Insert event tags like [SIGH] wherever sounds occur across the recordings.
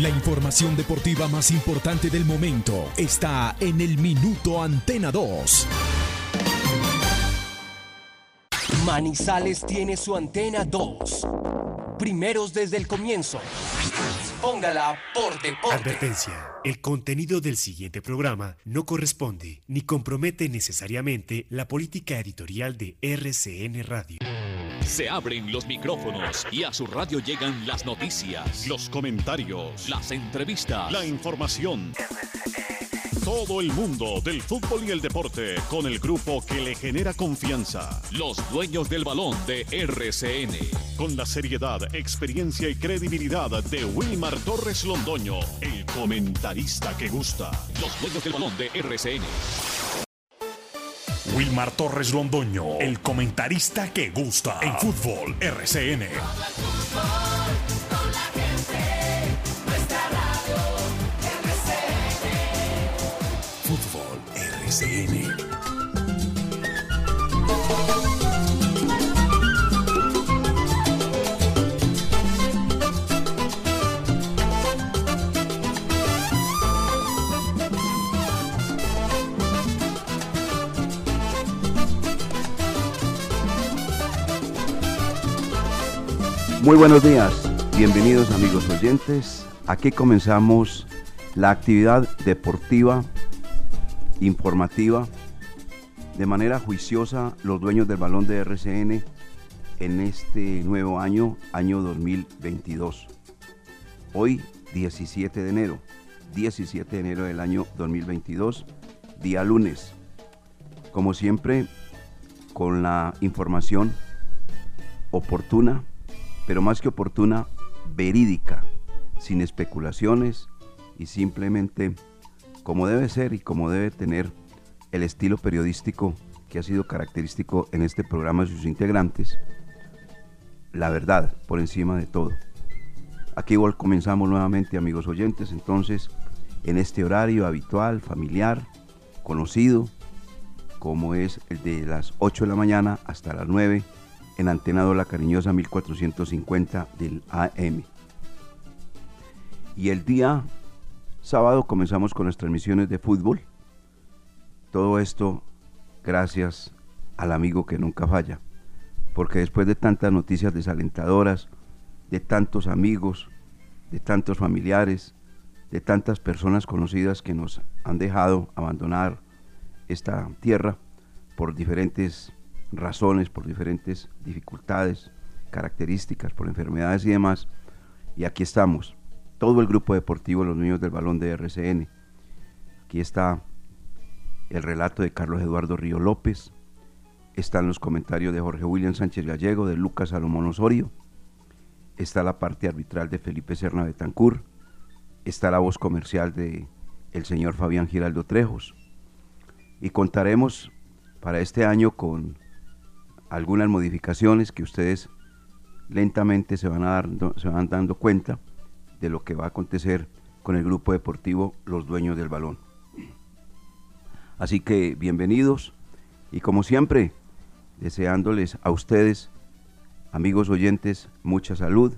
La información deportiva más importante del momento está en el Minuto Antena 2. Manizales tiene su Antena 2. Primeros desde el comienzo. Póngala por deporte. Advertencia. El contenido del siguiente programa no corresponde ni compromete necesariamente la política editorial de RCN Radio. Se abren los micrófonos y a su radio llegan las noticias, los comentarios, las entrevistas, la información. Todo el mundo del fútbol y el deporte con el grupo que le genera confianza. Los dueños del balón de RCN. Con la seriedad, experiencia y credibilidad de Wilmar Torres Londoño, el comentarista que gusta. Los dueños del balón de RCN. Wilmar Torres Londoño, el comentarista que gusta en fútbol RCN. Fútbol RCN. Muy buenos días, bienvenidos amigos oyentes. Aquí comenzamos la actividad deportiva, informativa, de manera juiciosa los dueños del balón de RCN en este nuevo año, año 2022. Hoy, 17 de enero, 17 de enero del año 2022, día lunes. Como siempre, con la información oportuna, pero más que oportuna, verídica, sin especulaciones y simplemente como debe ser y como debe tener el estilo periodístico que ha sido característico en este programa y sus integrantes, la verdad por encima de todo. Aquí comenzamos nuevamente, amigos oyentes, entonces, en este horario habitual, familiar, conocido, como es el de las 8 de la mañana hasta las 9 en Antena La Cariñosa 1450 del AM. Y el día sábado comenzamos con las transmisiones de fútbol. Todo esto gracias al amigo que nunca falla. Porque después de tantas noticias desalentadoras, de tantos amigos, de tantos familiares, de tantas personas conocidas que nos han dejado abandonar esta tierra por diferentes razones, por diferentes dificultades, características, por enfermedades y demás. Y aquí estamos, todo el grupo deportivo Los Niños del Balón de RCN. Aquí está el relato de Carlos Eduardo Río López, están los comentarios de Jorge William Sánchez Gallego, de Lucas Salomón Osorio, está la parte arbitral de Felipe Serna Betancur, está la voz comercial de el señor Fabián Giraldo Trejos. Y contaremos para este año con algunas modificaciones que ustedes lentamente se van, a dar, se van dando cuenta de lo que va a acontecer con el grupo deportivo Los Dueños del Balón. Así que bienvenidos y como siempre, deseándoles a ustedes, amigos oyentes, mucha salud,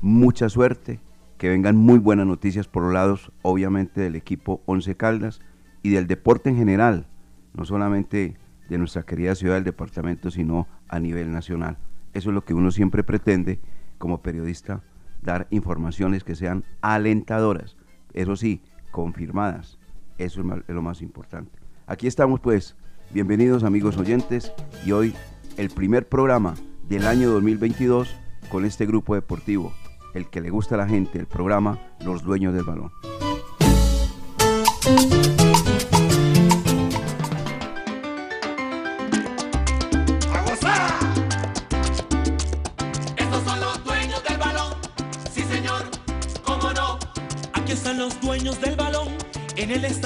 mucha suerte, que vengan muy buenas noticias por los lados, obviamente, del equipo Once Caldas y del deporte en general, no solamente de nuestra querida ciudad del departamento, sino a nivel nacional. Eso es lo que uno siempre pretende como periodista, dar informaciones que sean alentadoras, eso sí, confirmadas. Eso es lo más importante. Aquí estamos pues, bienvenidos amigos oyentes y hoy el primer programa del año 2022 con este grupo deportivo, el que le gusta a la gente, el programa Los Dueños del Balón.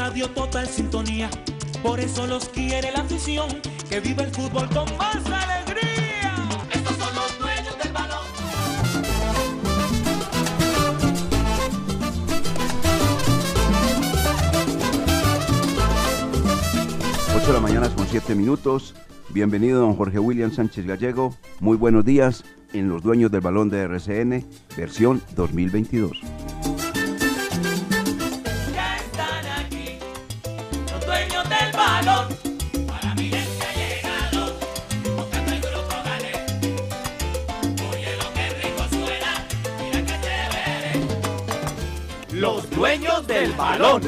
Estadio total sintonía. Por eso los quiere la afición, que vive el fútbol con más alegría. Estos son los dueños del balón. Ocho de la mañana con siete minutos. Bienvenido don Jorge William Sánchez Gallego. Muy buenos días en Los Dueños del Balón de RCN, versión 2022. Dueños del balón.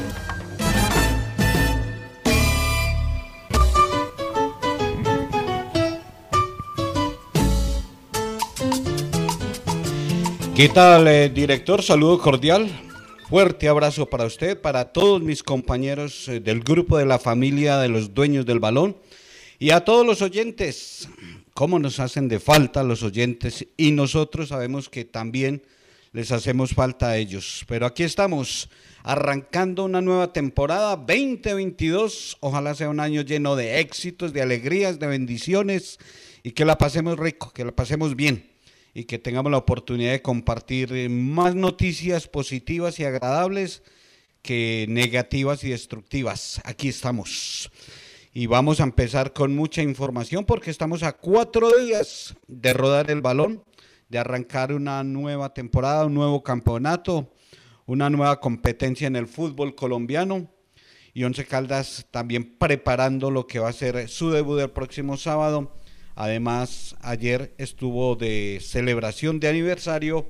¿Qué tal, eh, director? Saludo cordial. Fuerte abrazo para usted, para todos mis compañeros eh, del grupo de la familia de los dueños del balón y a todos los oyentes. ¿Cómo nos hacen de falta los oyentes? Y nosotros sabemos que también les hacemos falta a ellos. Pero aquí estamos, arrancando una nueva temporada 2022. Ojalá sea un año lleno de éxitos, de alegrías, de bendiciones y que la pasemos rico, que la pasemos bien y que tengamos la oportunidad de compartir más noticias positivas y agradables que negativas y destructivas. Aquí estamos. Y vamos a empezar con mucha información porque estamos a cuatro días de rodar el balón, de arrancar una nueva temporada, un nuevo campeonato, una nueva competencia en el fútbol colombiano. Y Once Caldas también preparando lo que va a ser su debut el próximo sábado Además, ayer estuvo de celebración de aniversario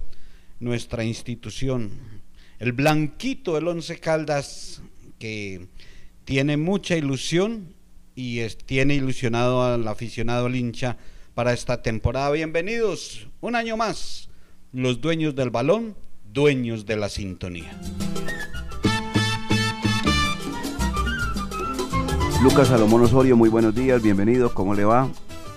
nuestra institución, el Blanquito del Once Caldas, que tiene mucha ilusión y tiene ilusionado al aficionado al hincha para esta temporada. Bienvenidos, un año más, los dueños del balón, dueños de la sintonía. Lucas Salomón Osorio, muy buenos días, bienvenido, ¿cómo le va?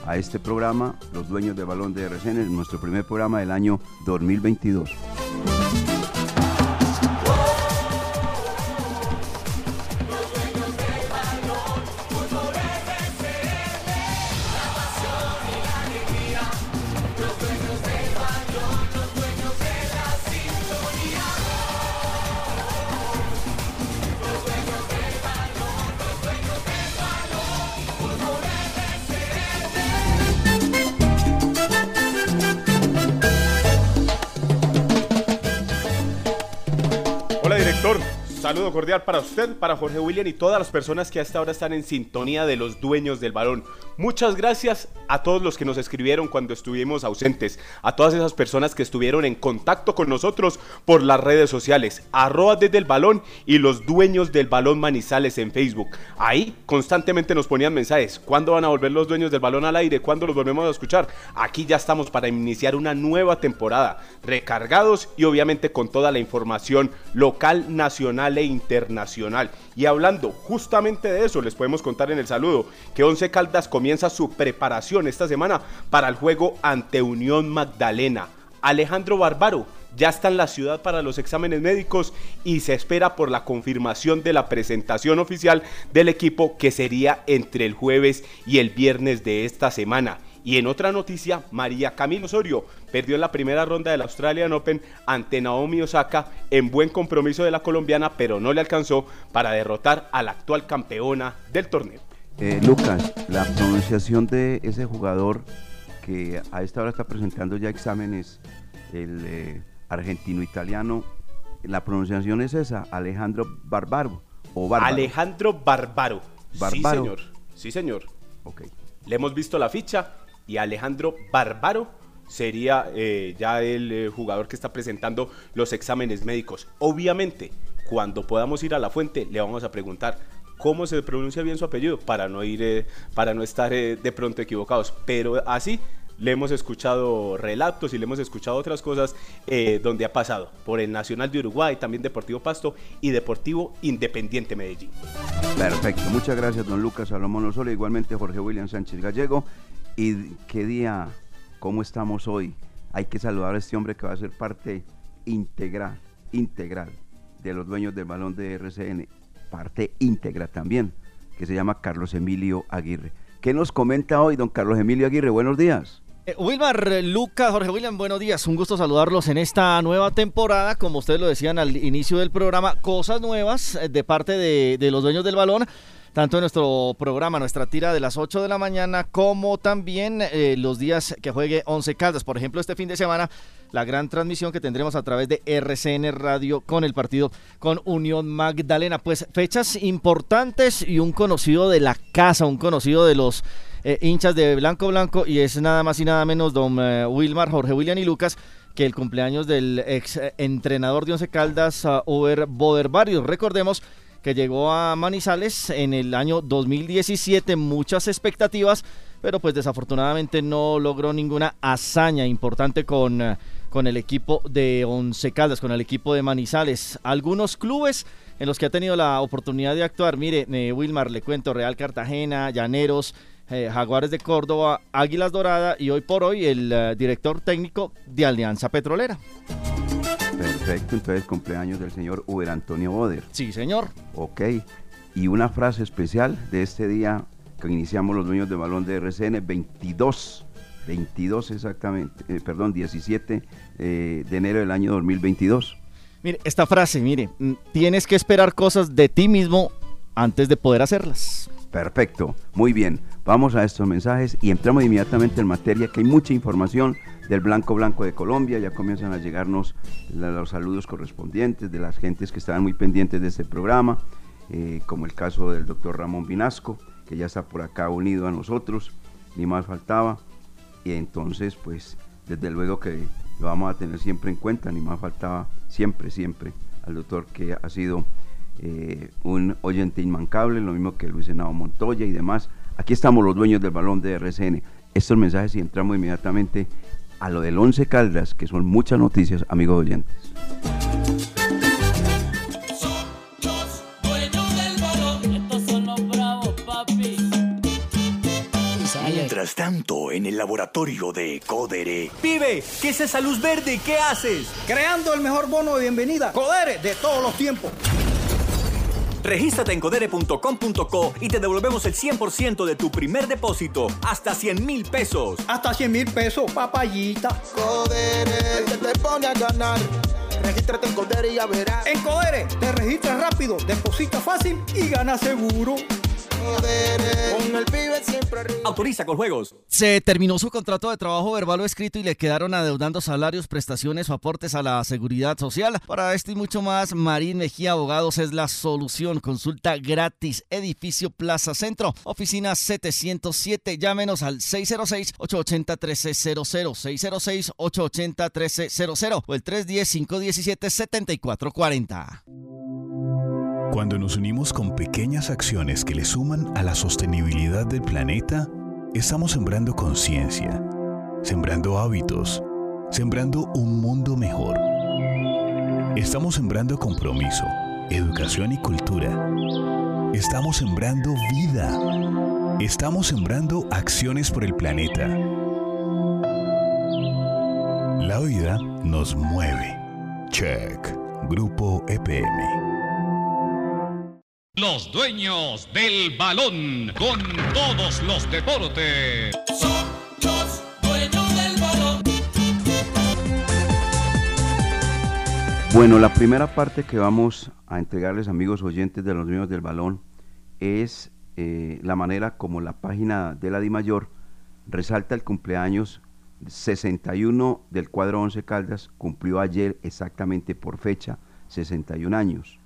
a este programa, Los Dueños del Balón de RCN, nuestro primer programa del año 2022. Cordial para usted, para Jorge William y todas las personas que hasta ahora están en sintonía de los dueños del balón. Muchas gracias a todos los que nos escribieron cuando estuvimos ausentes, a todas esas personas que estuvieron en contacto con nosotros por las redes sociales, arroba desde el balón y los dueños del balón Manizales en Facebook. Ahí constantemente nos ponían mensajes, ¿cuándo van a volver los dueños del balón al aire? ¿Cuándo los volvemos a escuchar? Aquí ya estamos para iniciar una nueva temporada, recargados y obviamente con toda la información local, nacional e internacional. Y hablando justamente de eso, les podemos contar en el saludo que Once Caldas comienza su preparación esta semana para el juego ante Unión Magdalena. Alejandro Barbaro ya está en la ciudad para los exámenes médicos y se espera por la confirmación de la presentación oficial del equipo que sería entre el jueves y el viernes de esta semana. Y en otra noticia, María Camilo Osorio perdió en la primera ronda del Australian Open ante Naomi Osaka en buen compromiso de la colombiana, pero no le alcanzó para derrotar a la actual campeona del torneo. Eh, Lucas, la pronunciación de ese jugador que a esta hora está presentando ya exámenes, el eh, argentino-italiano, la pronunciación es esa, Alejandro Barbaro. O Alejandro Barbaro. Sí, señor. Sí, señor. Ok. Le hemos visto la ficha y Alejandro Bárbaro sería eh, ya el eh, jugador que está presentando los exámenes médicos. Obviamente, cuando podamos ir a la fuente, le vamos a preguntar cómo se pronuncia bien su apellido para no ir, eh, para no estar de pronto equivocados. Pero así le hemos escuchado relatos y le hemos escuchado otras cosas donde ha pasado por el Nacional de Uruguay, también Deportivo Pasto y Deportivo Independiente Medellín. Perfecto, muchas gracias don Lucas Salomón Osorio, igualmente Jorge William Sánchez Gallego y qué día, cómo estamos hoy. Hay que saludar a este hombre que va a ser parte integral, integral de los dueños del balón de RCN, parte íntegra también, que se llama Carlos Emilio Aguirre. ¿Qué nos comenta hoy don Carlos Emilio Aguirre? Buenos días. Eh, Wilmar, Lucas, Jorge William, buenos días. Un gusto saludarlos en esta nueva temporada. Como ustedes lo decían al inicio del programa, cosas nuevas eh, de parte de, de los dueños del balón tanto en nuestro programa, nuestra tira de las 8 de la mañana, como también eh, los días que juegue 11 Caldas. Por ejemplo, este fin de semana, la gran transmisión que tendremos a través de RCN Radio con el partido con Unión Magdalena. Pues fechas importantes y un conocido de la casa, un conocido de los eh, hinchas de Blanco Blanco, y es nada más y nada menos don eh, Wilmar, Jorge William y Lucas que el cumpleaños del ex entrenador de Once Caldas, Over Boder Barrios. Recordemos que llegó a Manizales en el año 2017, muchas expectativas, pero pues desafortunadamente no logró ninguna hazaña importante con, uh, con el equipo de Once Caldas, con el equipo de Manizales. Algunos clubes en los que ha tenido la oportunidad de actuar, mire, eh, Wilmar, le cuento, Real Cartagena, Llaneros, eh, Jaguares de Córdoba, Águilas Dorada y hoy por hoy el eh, director técnico de Alianza Petrolera. Perfecto, entonces cumpleaños del señor Uber Antonio Boder. Sí, señor. Ok, y una frase especial de este día que iniciamos los dueños de balón de RCN, 22, 22 exactamente, eh, perdón, 17 de enero del año 2022. Mire, esta frase, mire, mm, tienes que esperar cosas de ti mismo antes de poder hacerlas. Perfecto, muy bien. Vamos a estos mensajes y entramos inmediatamente en materia, que hay mucha información del Blanco Blanco de Colombia. Ya comienzan a llegarnos los saludos correspondientes de las gentes que estaban muy pendientes de este programa, eh, como el caso del doctor Ramón Vinasco, que ya está por acá unido a nosotros, ni más faltaba. Y entonces, pues, desde luego que lo vamos a tener siempre en cuenta, ni más faltaba siempre, siempre al doctor que ha sido eh, un oyente inmancable, lo mismo que Luis Senado Montoya y demás. Aquí estamos los dueños del balón de RCN. Estos mensajes y entramos inmediatamente a lo del 11 Caldas, que son muchas noticias, amigos oyentes. Mientras tanto, en el laboratorio de Codere. Pibe, ¿qué es esa luz verde? ¿Qué haces? Creando el mejor bono de bienvenida. Codere de todos los tiempos. Regístrate en codere.com.co y te devolvemos el 100% de tu primer depósito, hasta 100 mil pesos. Hasta 100 mil pesos, papayita. Codere, te, te pone a ganar. Regístrate en Codere y ya verás. En Codere, te registras rápido, deposita fácil y gana seguro. Con el pibe siempre arriba. Autoriza con juegos. Se terminó su contrato de trabajo verbal o escrito y le quedaron adeudando salarios, prestaciones o aportes a la seguridad social. Para esto y mucho más, Marín Mejía Abogados es la solución. Consulta gratis. Edificio Plaza Centro, oficina 707. Llámenos al 606-880-1300, 606-880-1300 o el 310-517-7440. Cuando nos unimos con pequeñas acciones que le suman a la sostenibilidad del planeta, estamos sembrando conciencia, sembrando hábitos, sembrando un mundo mejor. Estamos sembrando compromiso, educación y cultura. Estamos sembrando vida. Estamos sembrando acciones por el planeta. La vida nos mueve. Check. Grupo EPM. Los dueños del balón con todos los deportes. Son los dueños del balón. Bueno, la primera parte que vamos a entregarles, amigos oyentes de los dueños del balón, es eh, la manera como la página de la DIMAYOR resalta el cumpleaños 61 del cuadro 11 Caldas, cumplió ayer exactamente por fecha 61 años.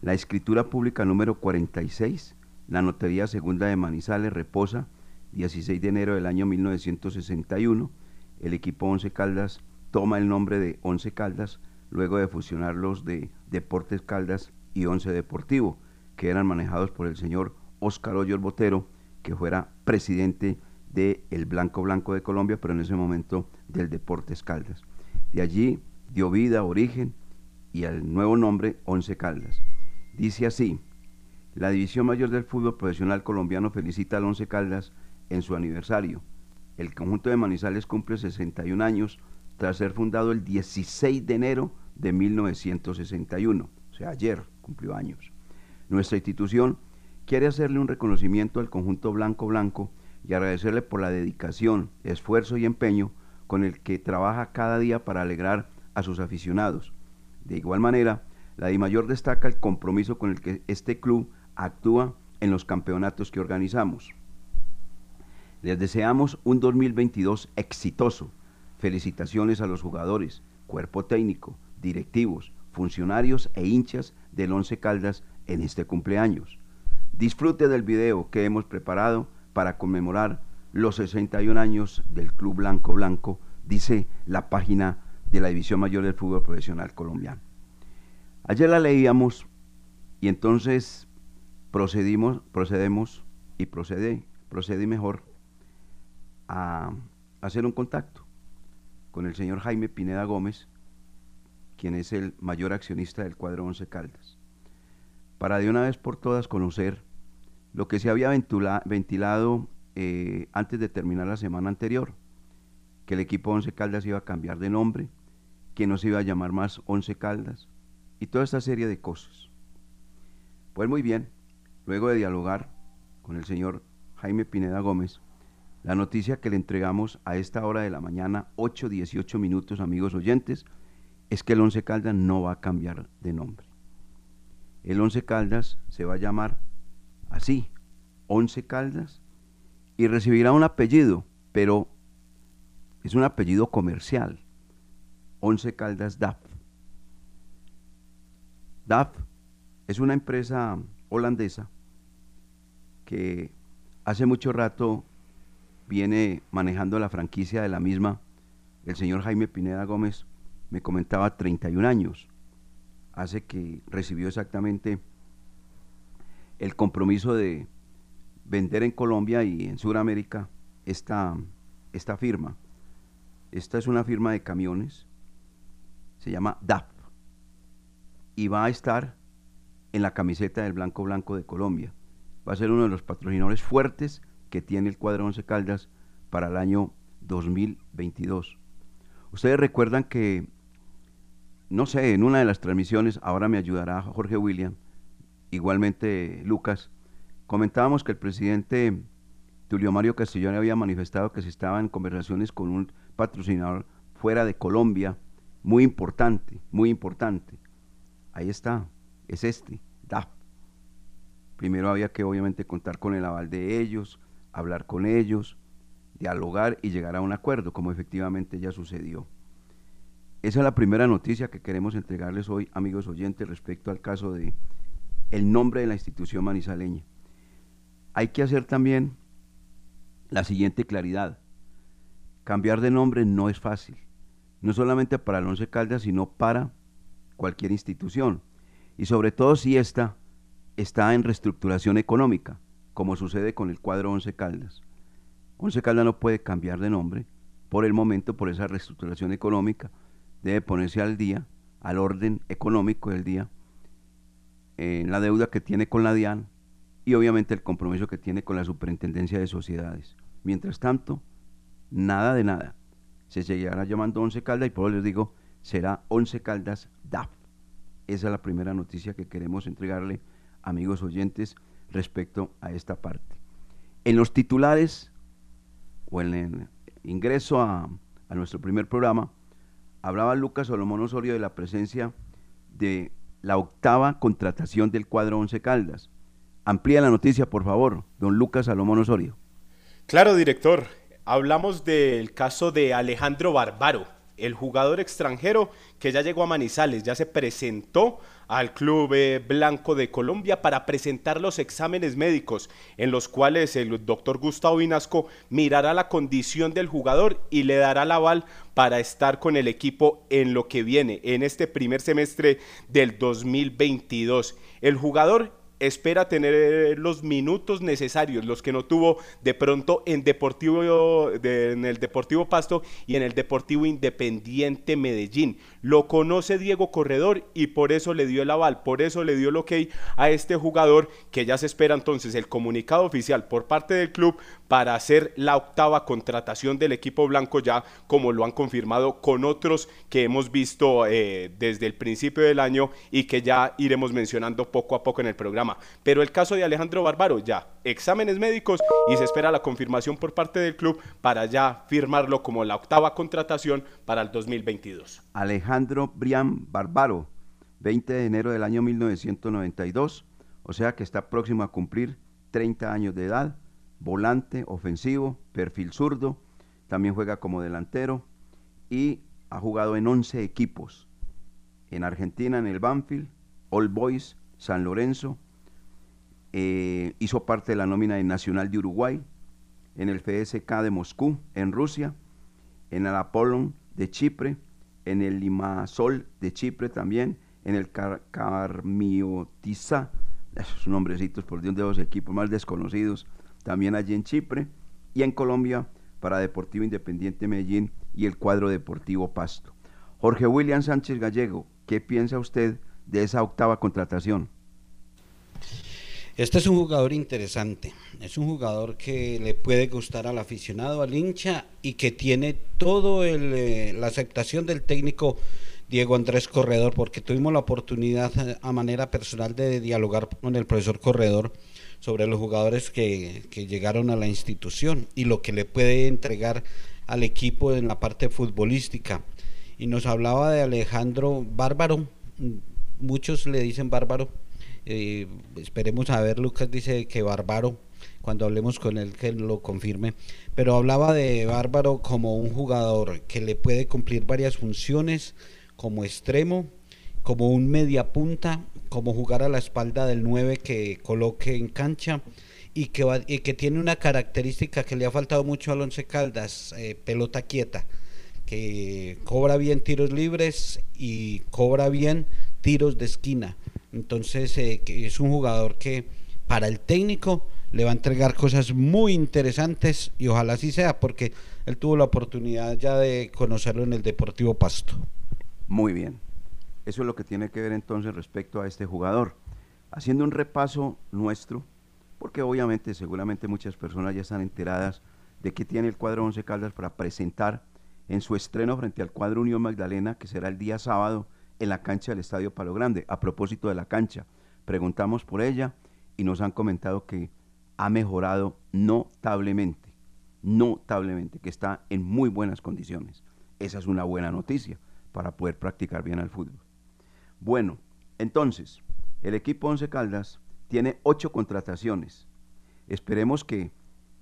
La escritura pública número 46, la Notaría Segunda de Manizales, reposa 16 de enero del año 1961. El equipo Once Caldas toma el nombre de Once Caldas luego de fusionar los de Deportes Caldas y Once Deportivo, que eran manejados por el señor Óscar Hoyos Botero, que fuera presidente de el Blanco Blanco de Colombia, pero en ese momento del Deportes Caldas. De allí dio vida, origen y al nuevo nombre Once Caldas. Dice así, la División Mayor del Fútbol Profesional Colombiano felicita al Once Caldas en su aniversario. El conjunto de Manizales cumple 61 años tras ser fundado el 16 de enero de 1961, o sea, ayer cumplió años. Nuestra institución quiere hacerle un reconocimiento al conjunto Blanco Blanco y agradecerle por la dedicación, esfuerzo y empeño con el que trabaja cada día para alegrar a sus aficionados. De igual manera, la DIMAYOR destaca el compromiso con el que este club actúa en los campeonatos que organizamos. Les deseamos un 2022 exitoso. Felicitaciones a los jugadores, cuerpo técnico, directivos, funcionarios e hinchas del Once Caldas en este cumpleaños. Disfrute del video que hemos preparado para conmemorar los 61 años del Club Blanco Blanco, dice la página de la División Mayor del Fútbol Profesional Colombiano. Ayer la leíamos y entonces procedimos, procedemos y procede, procedí mejor a hacer un contacto con el señor Jaime Pineda Gómez, quien es el mayor accionista del cuadro Once Caldas, para de una vez por todas conocer lo que se había ventilado eh, antes de terminar la semana anterior, que el equipo Once Caldas iba a cambiar de nombre, que no se iba a llamar más Once Caldas, y toda esta serie de cosas. Pues muy bien, luego de dialogar con el señor Jaime Pineda Gómez, la noticia que le entregamos a esta hora de la mañana, 8.18 minutos, amigos oyentes, es que el Once Caldas no va a cambiar de nombre. El Once Caldas se va a llamar así, Once Caldas, y recibirá un apellido, pero es un apellido comercial, Once Caldas DAF. DAF es una empresa holandesa que hace mucho rato viene manejando la franquicia de la misma. El señor Jaime Pineda Gómez me comentaba 31 años. Hace que recibió exactamente el compromiso de vender en Colombia y en Sudamérica esta, esta firma. Esta es una firma de camiones, se llama DAF y va a estar en la camiseta del Blanco Blanco de Colombia. Va a ser uno de los patrocinadores fuertes que tiene el cuadro Once Caldas para el año 2022. Ustedes recuerdan que, no sé, en una de las transmisiones, ahora me ayudará Jorge William, igualmente Lucas, comentábamos que el presidente Tulio Mario Castellón había manifestado que se estaba en conversaciones con un patrocinador fuera de Colombia, muy importante, muy importante. Ahí está, es este, DAF. Primero había que obviamente contar con el aval de ellos, hablar con ellos, dialogar y llegar a un acuerdo, como efectivamente ya sucedió. Esa es la primera noticia que queremos entregarles hoy, amigos oyentes, respecto al caso de el nombre de la institución manizaleña. Hay que hacer también la siguiente claridad. Cambiar de nombre no es fácil, no solamente para el Once Caldas, sino para cualquier institución, y sobre todo si ésta está en reestructuración económica, como sucede con el cuadro Once Caldas. Once Caldas no puede cambiar de nombre por el momento, por esa reestructuración económica, debe ponerse al día, al orden económico del día, en la deuda que tiene con la DIAN y obviamente el compromiso que tiene con la Superintendencia de Sociedades. Mientras tanto, nada de nada. Se seguirá llamando Once Caldas y por eso les digo, será Once Caldas DAF. Esa es la primera noticia que queremos entregarle, amigos oyentes, respecto a esta parte. En los titulares o en el ingreso a, nuestro primer programa, hablaba Lucas Solomón Osorio de la presencia de la octava contratación del cuadro Once Caldas. Amplía la noticia, por favor, don Lucas Salomón Osorio. Claro, director. Hablamos del caso de Alejandro Barbaro, el jugador extranjero que ya llegó a Manizales, ya se presentó al Club eh, Blanco de Colombia para presentar los exámenes médicos en los cuales el doctor Gustavo Vinasco mirará la condición del jugador y le dará la aval para estar con el equipo en lo que viene, en este primer semestre del 2022. El jugador espera tener los minutos necesarios, los que no tuvo de pronto en Deportivo en el Deportivo Pasto y en el Deportivo Independiente Medellín. Lo conoce Diego Corredor y por eso le dio el aval, por eso le dio el ok a este jugador que ya se espera entonces el comunicado oficial por parte del club para hacer la octava contratación del equipo blanco ya como lo han confirmado con otros que hemos visto eh, desde el principio del año y que ya iremos mencionando poco a poco en el programa. Pero el caso de Alejandro Barbaro ya, exámenes médicos y se espera la confirmación por parte del club para ya firmarlo como la octava contratación para el 2022. Alejandro Brian Barbaro, 20 de enero del año 1992, o sea que está próximo a cumplir 30 años de edad volante ofensivo, perfil zurdo, también juega como delantero y ha jugado en 11 equipos. En Argentina en el Banfield, All Boys, San Lorenzo, eh, hizo parte de la nómina de Nacional de Uruguay, en el FSK de Moscú, en Rusia, en el Apollon de Chipre, en el Limasol de Chipre también, en el Car esos nombrecitos por de los equipos más desconocidos, también allí en Chipre, y en Colombia para Deportivo Independiente Medellín y el cuadro deportivo Pasto. Jorge William Sánchez Gallego, ¿qué piensa usted de esa octava contratación? Este es un jugador interesante, es un jugador que le puede gustar al aficionado, al hincha y que tiene todo eh, la aceptación del técnico Diego Andrés Corredor, porque tuvimos la oportunidad eh, a manera personal de dialogar con el profesor Corredor sobre los jugadores que, que llegaron a la institución y lo que le puede entregar al equipo en la parte futbolística. Y nos hablaba de Alejandro Bárbaro, muchos le dicen Bárbaro, eh, esperemos a ver, Lucas dice que Bárbaro, cuando hablemos con él, que lo confirme. Pero hablaba de Bárbaro como un jugador que le puede cumplir varias funciones, como extremo, como un media punta, como jugar a la espalda del 9 que coloque en cancha y que, que tiene una característica que le ha faltado mucho al Once Caldas, eh, pelota quieta, que cobra bien tiros libres y cobra bien tiros de esquina. Entonces eh, es un jugador que para el técnico le va a entregar cosas muy interesantes y ojalá así sea porque él tuvo la oportunidad ya de conocerlo en el Deportivo Pasto. Muy bien. Eso es lo que tiene que ver entonces respecto a este jugador. Haciendo un repaso nuestro, porque obviamente seguramente muchas personas ya están enteradas de qué tiene el cuadro Once Caldas para presentar en su estreno frente al cuadro Unión Magdalena, que será el día sábado en la cancha del Estadio Palo Grande. A propósito de la cancha, preguntamos por ella y nos han comentado que ha mejorado notablemente, notablemente, que está en muy buenas condiciones. Esa es una buena noticia para poder practicar bien al fútbol. Bueno, entonces, el equipo Once Caldas tiene ocho contrataciones. Esperemos que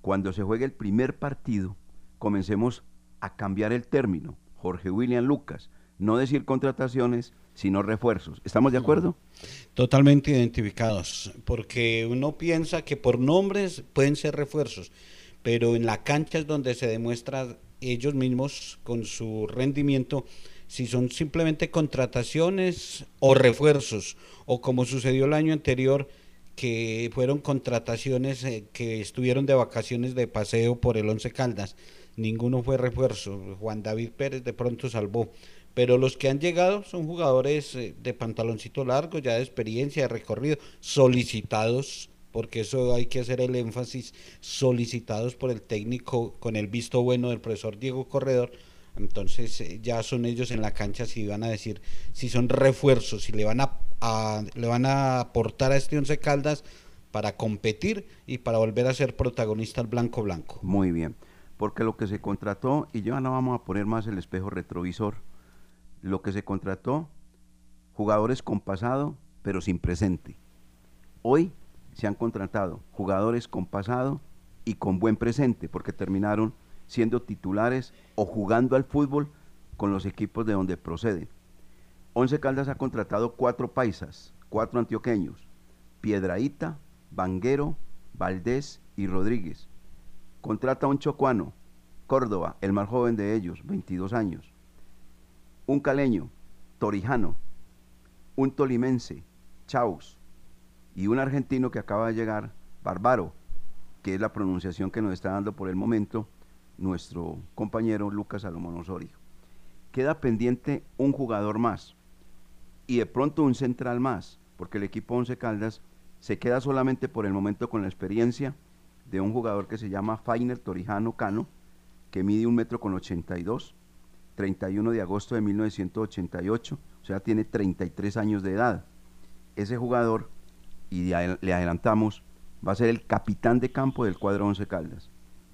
cuando se juegue el primer partido comencemos a cambiar el término. Jorge William Lucas, no decir contrataciones, sino refuerzos. ¿Estamos de acuerdo? Totalmente identificados, porque uno piensa que por nombres pueden ser refuerzos, pero en la cancha es donde se demuestra ellos mismos con su rendimiento si son simplemente contrataciones o refuerzos, o como sucedió el año anterior, que fueron contrataciones eh, que estuvieron de vacaciones de paseo por el Once Caldas. Ninguno fue refuerzo. Juan David Pérez de pronto salvó pero los que han llegado son jugadores eh, de pantaloncito largo, ya de experiencia, de recorrido, solicitados, porque eso hay que hacer el énfasis, solicitados por el técnico con el visto bueno del profesor Diego Corredor. Entonces eh, ya son ellos en la cancha si van a decir si son refuerzos, si le van a, le van a aportar a este Once Caldas para competir y para volver a ser protagonista al blanco blanco. Muy bien, porque lo que se contrató, y ya no vamos a poner más el espejo retrovisor, lo que se contrató, jugadores con pasado, pero sin presente. Hoy se han contratado jugadores con pasado y con buen presente, porque terminaron siendo titulares o jugando al fútbol con los equipos de donde proceden. Once Caldas ha contratado cuatro paisas, cuatro antioqueños, Piedraíta, Vanguero, Valdés y Rodríguez. Contrata a un chocuano, Córdoba, el más joven de ellos, 22 años un caleño, Torijano, un tolimense, Chaus, y un argentino que acaba de llegar, Bárbaro, que es la pronunciación que nos está dando por el momento nuestro compañero Lucas Salomón Osorio. Queda pendiente un jugador más y de pronto un central más, porque el equipo Once Caldas se queda solamente por el momento con la experiencia de un jugador que se llama Fainer Torijano Cano, que mide un metro con 82 31 de agosto de 1988, o sea, tiene 33 años de edad. Ese jugador, y le adelantamos, va a ser el capitán de campo del cuadro Once Caldas.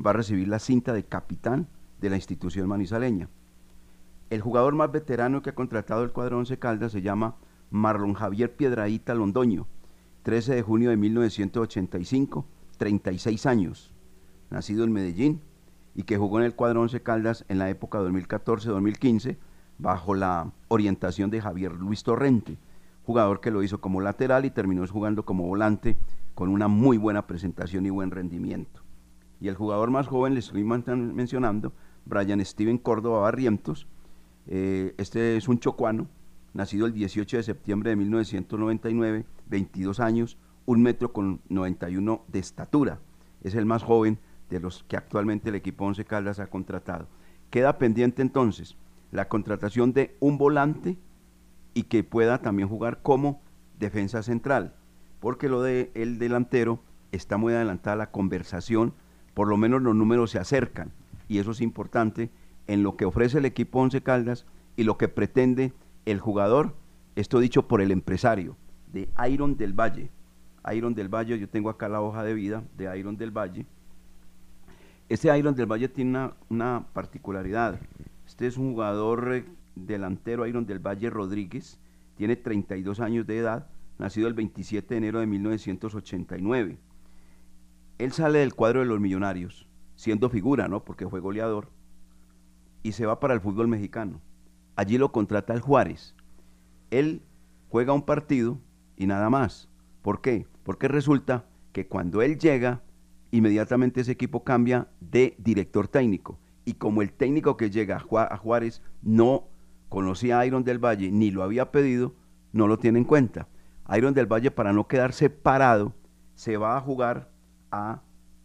Va a recibir la cinta de capitán de la institución manizaleña. El jugador más veterano que ha contratado el cuadro Once Caldas se llama Marlon Javier Piedraíta Londoño, 13 de junio de 1985, 36 años, nacido en Medellín, y que jugó en el cuadro Once Caldas en la época 2014-2015 bajo la orientación de Javier Luis Torrente, jugador que lo hizo como lateral y terminó jugando como volante con una muy buena presentación y buen rendimiento. Y el jugador más joven, le estoy mencionando, Brian Steven Córdoba Barrientos, Eh, este es un chocuano, nacido el 18 de septiembre de 1999, 22 años, un metro con 91 de estatura. Es el más joven de los que actualmente el equipo Once Caldas ha contratado. Queda pendiente entonces la contratación de un volante y que pueda también jugar como defensa central, porque lo de el delantero está muy adelantada la conversación, por lo menos los números se acercan y eso es importante en lo que ofrece el equipo Once Caldas y lo que pretende el jugador, esto dicho por el empresario de Iron del Valle. Iron del Valle, yo tengo acá la hoja de vida de Iron del Valle. Este Iron del Valle tiene una, una particularidad. Este es un jugador eh, delantero, Iron del Valle Rodríguez, tiene 32 años de edad, nacido el 27 de enero de 1989. Él sale del cuadro de los millonarios, siendo figura, ¿no? Porque fue goleador, y se va para el fútbol mexicano. Allí lo contrata el Juárez. Él juega un partido y nada más. ¿Por qué? Porque resulta que cuando él llega, inmediatamente ese equipo cambia de director técnico. Y como el técnico que llega a Juárez no conocía a Iron del Valle ni lo había pedido, no lo tiene en cuenta. Iron del Valle, para no quedarse parado, se va a jugar a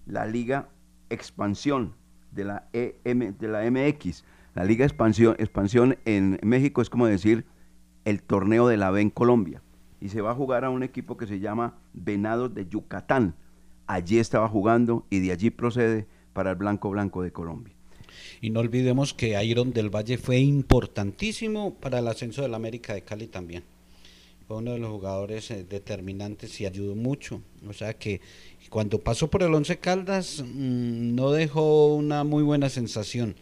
la Liga Expansión de la, EM, de la MX. La Liga Expansión, Expansión en México es como decir el torneo de la B en Colombia. Y se va a jugar a un equipo que se llama Venados de Yucatán. Allí estaba jugando y de allí procede para el Blanco Blanco de Colombia. Y no olvidemos que Iron del Valle fue importantísimo para el ascenso del América de Cali también. Fue uno de los jugadores eh, determinantes y ayudó mucho. O sea que cuando pasó por el Once Caldas mm, no dejó una muy buena sensación.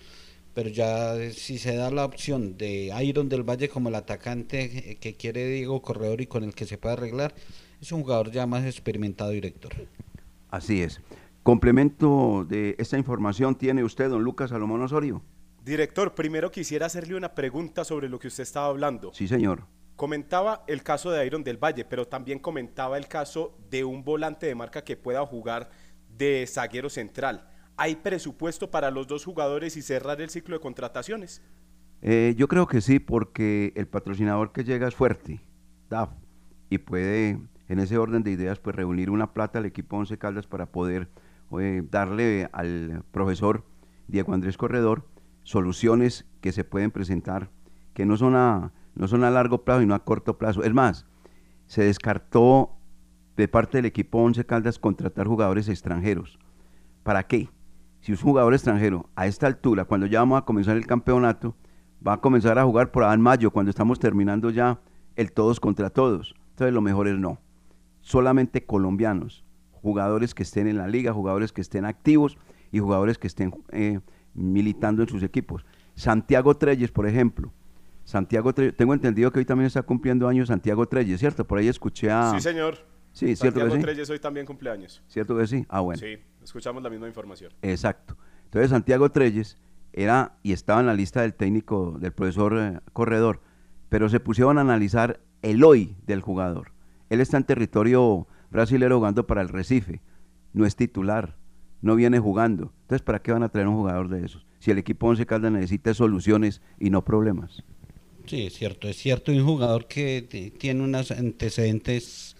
Pero ya eh, si se da la opción de Iron del Valle como el atacante eh, que quiere Diego Corredor y con el que se puede arreglar, es un jugador ya más experimentado director. Así es. Complemento de esta información tiene usted, don Lucas Salomón Osorio. Director, primero quisiera hacerle una pregunta sobre lo que usted estaba hablando. Sí, señor. Comentaba el caso de Iron del Valle, pero también comentaba el caso de un volante de marca que pueda jugar de zaguero central. ¿Hay presupuesto para los dos jugadores y cerrar el ciclo de contrataciones? Eh, yo creo que sí, porque el patrocinador que llega es fuerte, DAF, y puede, en ese orden de ideas, pues reunir una plata al equipo Once Caldas para poder eh, darle al profesor Diego Andrés Corredor soluciones que se pueden presentar, que no son a, no son a largo plazo y no a corto plazo. Es más, se descartó de parte del equipo Once Caldas contratar jugadores extranjeros. ¿Para qué? Si un jugador extranjero a esta altura, cuando ya vamos a comenzar el campeonato, va a comenzar a jugar por en mayo, cuando estamos terminando ya el todos contra todos. Entonces lo mejor es no. Solamente colombianos jugadores que estén en la liga, jugadores que estén activos y jugadores que estén eh, militando en sus equipos. Santiago Treyes, por ejemplo. Santiago Treyes, tengo entendido que hoy también está cumpliendo años Santiago Treyes, ¿cierto? Por ahí escuché a... Sí, señor. Sí, ¿cierto Santiago que sí? Treyes hoy también cumpleaños. ¿Cierto que sí? Ah, bueno. Sí, escuchamos la misma información. Exacto. Entonces Santiago Treyes era y estaba en la lista del técnico, del profesor eh, Corredor, pero se pusieron a analizar el hoy del jugador. Él está en territorio brasilero jugando para el Recife, no es titular, no viene jugando. Entonces, ¿para qué van a traer un jugador de esos? Si el equipo Once Caldas necesita soluciones y no problemas. Sí, es cierto, es cierto, un jugador que tiene unos antecedentes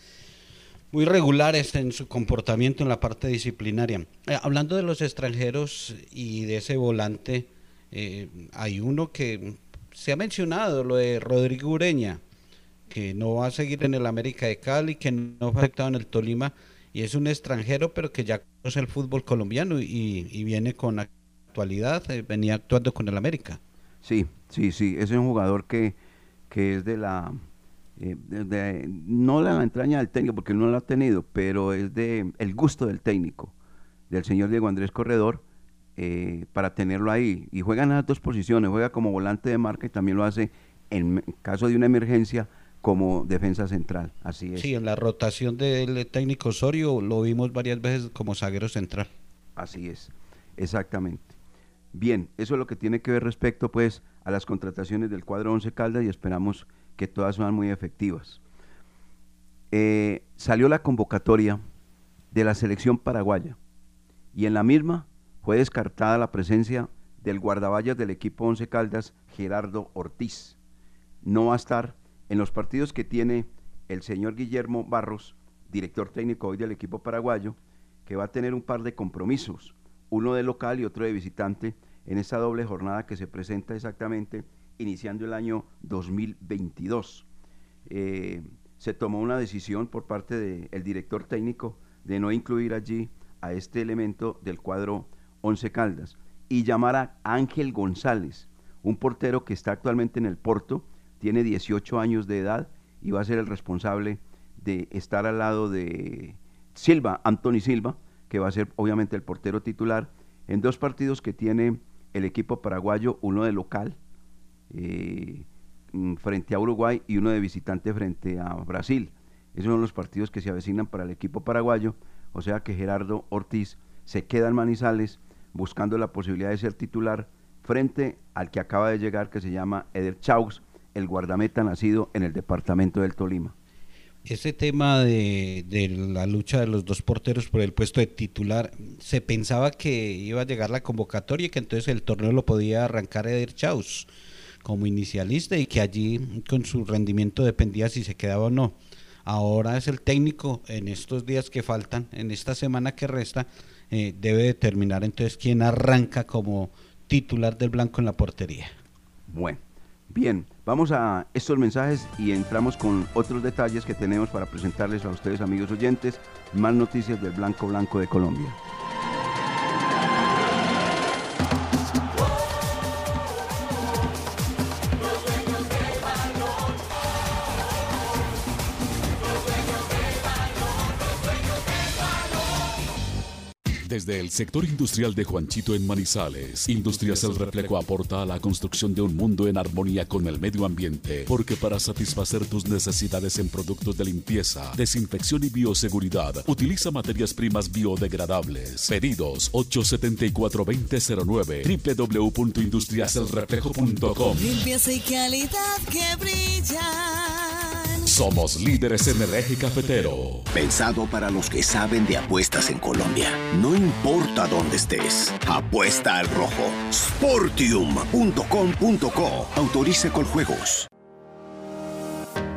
muy regulares en su comportamiento en la parte disciplinaria. Eh, hablando de los extranjeros y de ese volante, eh, hay uno que se ha mencionado, lo de Rodrigo Ureña, que no va a seguir en el América de Cali, que no fue afectado en el Tolima, y es un extranjero, pero que ya conoce el fútbol colombiano y, viene con actualidad, eh, venía actuando con el América. Sí, sí, sí, es un jugador que, que es de la, eh, de, no la entraña del técnico, porque no lo ha tenido, pero es de el gusto del técnico, del señor Diego Andrés Corredor, eh, para tenerlo ahí. Y juega en las dos posiciones, juega como volante de marca y también lo hace en caso de una emergencia como defensa central, así es. Sí, en la rotación del técnico Osorio lo vimos varias veces como zaguero central. Así es, exactamente. Bien, eso es lo que tiene que ver respecto pues a las contrataciones del cuadro 11 Caldas y esperamos que todas sean muy efectivas. Eh, salió la convocatoria de la selección paraguaya y en la misma fue descartada la presencia del guardaballas del equipo Once Caldas, Gerardo Ortiz. No va a estar en los partidos que tiene el señor Guillermo Barros, director técnico hoy del equipo paraguayo, que va a tener un par de compromisos, uno de local y otro de visitante, en esta doble jornada que se presenta exactamente iniciando el año 2022. Eh, se tomó una decisión por parte del director técnico de no incluir allí a este elemento del cuadro Once Caldas y llamar a Ángel González, un portero que está actualmente en el Porto, tiene 18 años de edad y va a ser el responsable de estar al lado de Silva, Anthony Silva, que va a ser obviamente el portero titular en dos partidos que tiene el equipo paraguayo, uno de local eh, mm, frente a Uruguay y uno de visitante frente a Brasil. Esos son los partidos que se avecinan para el equipo paraguayo, o sea que Gerardo Ortiz se queda en Manizales buscando la posibilidad de ser titular frente al que acaba de llegar que se llama Eder Chaus, el guardameta nacido en el departamento del Tolima. Ese tema de, la lucha de los dos porteros por el puesto de titular, se pensaba que iba a llegar la convocatoria y que entonces el torneo lo podía arrancar Eder Chaus como inicialista y que allí con su rendimiento dependía si se quedaba o no. Ahora es el técnico en estos días que faltan, en esta semana que resta, eh, debe determinar entonces quién arranca como titular del blanco en la portería. Bueno, bien, vamos a estos mensajes y entramos con otros detalles que tenemos para presentarles a ustedes, amigos oyentes, más noticias del Blanco Blanco de Colombia. Desde el sector industrial de Juanchito en Manizales, Industrias El Reflejo aporta a la construcción de un mundo en armonía con el medio ambiente, porque para satisfacer tus necesidades en productos de limpieza, desinfección y bioseguridad, utiliza materias primas biodegradables. Pedidos 874-2009 www.industriaselreflejo.com Limpieza y calidad que brillan. Somos líderes en el eje cafetero. Pensado para los que saben de apuestas en Colombia. No importa dónde estés. Apuesta al rojo. Sportium.com.co. Autorice con juegos.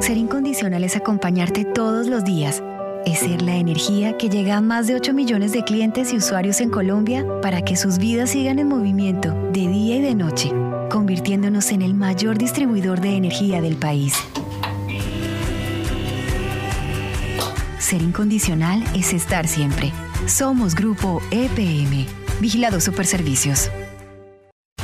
Ser incondicional es acompañarte todos los días. Es ser la energía que llega a más de 8 millones de clientes y usuarios en Colombia para que sus vidas sigan en movimiento de día y de noche, convirtiéndonos en el mayor distribuidor de energía del país. Ser incondicional es estar siempre. Somos Grupo EPM. Vigilado Superservicios.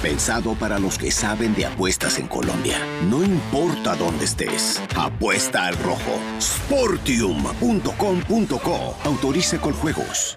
Pensado para los que saben de apuestas en Colombia. No importa dónde estés. Apuesta al rojo. Sportium.com.co. Autorice con juegos.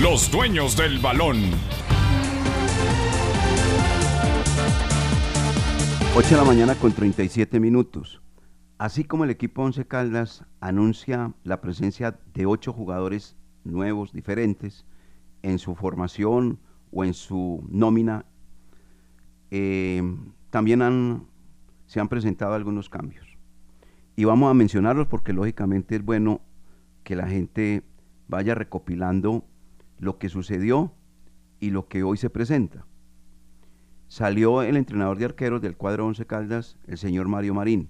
Los dueños del balón. 8 de la mañana con 37 minutos. Así como el equipo Once Caldas anuncia la presencia de ocho jugadores nuevos, diferentes, en su formación o en su nómina, eh, también se han presentado algunos cambios. Y vamos a mencionarlos porque lógicamente es bueno que la gente vaya recopilando lo que sucedió y lo que hoy se presenta. Salió el entrenador de arqueros del cuadro Once Caldas, el señor Mario Marín.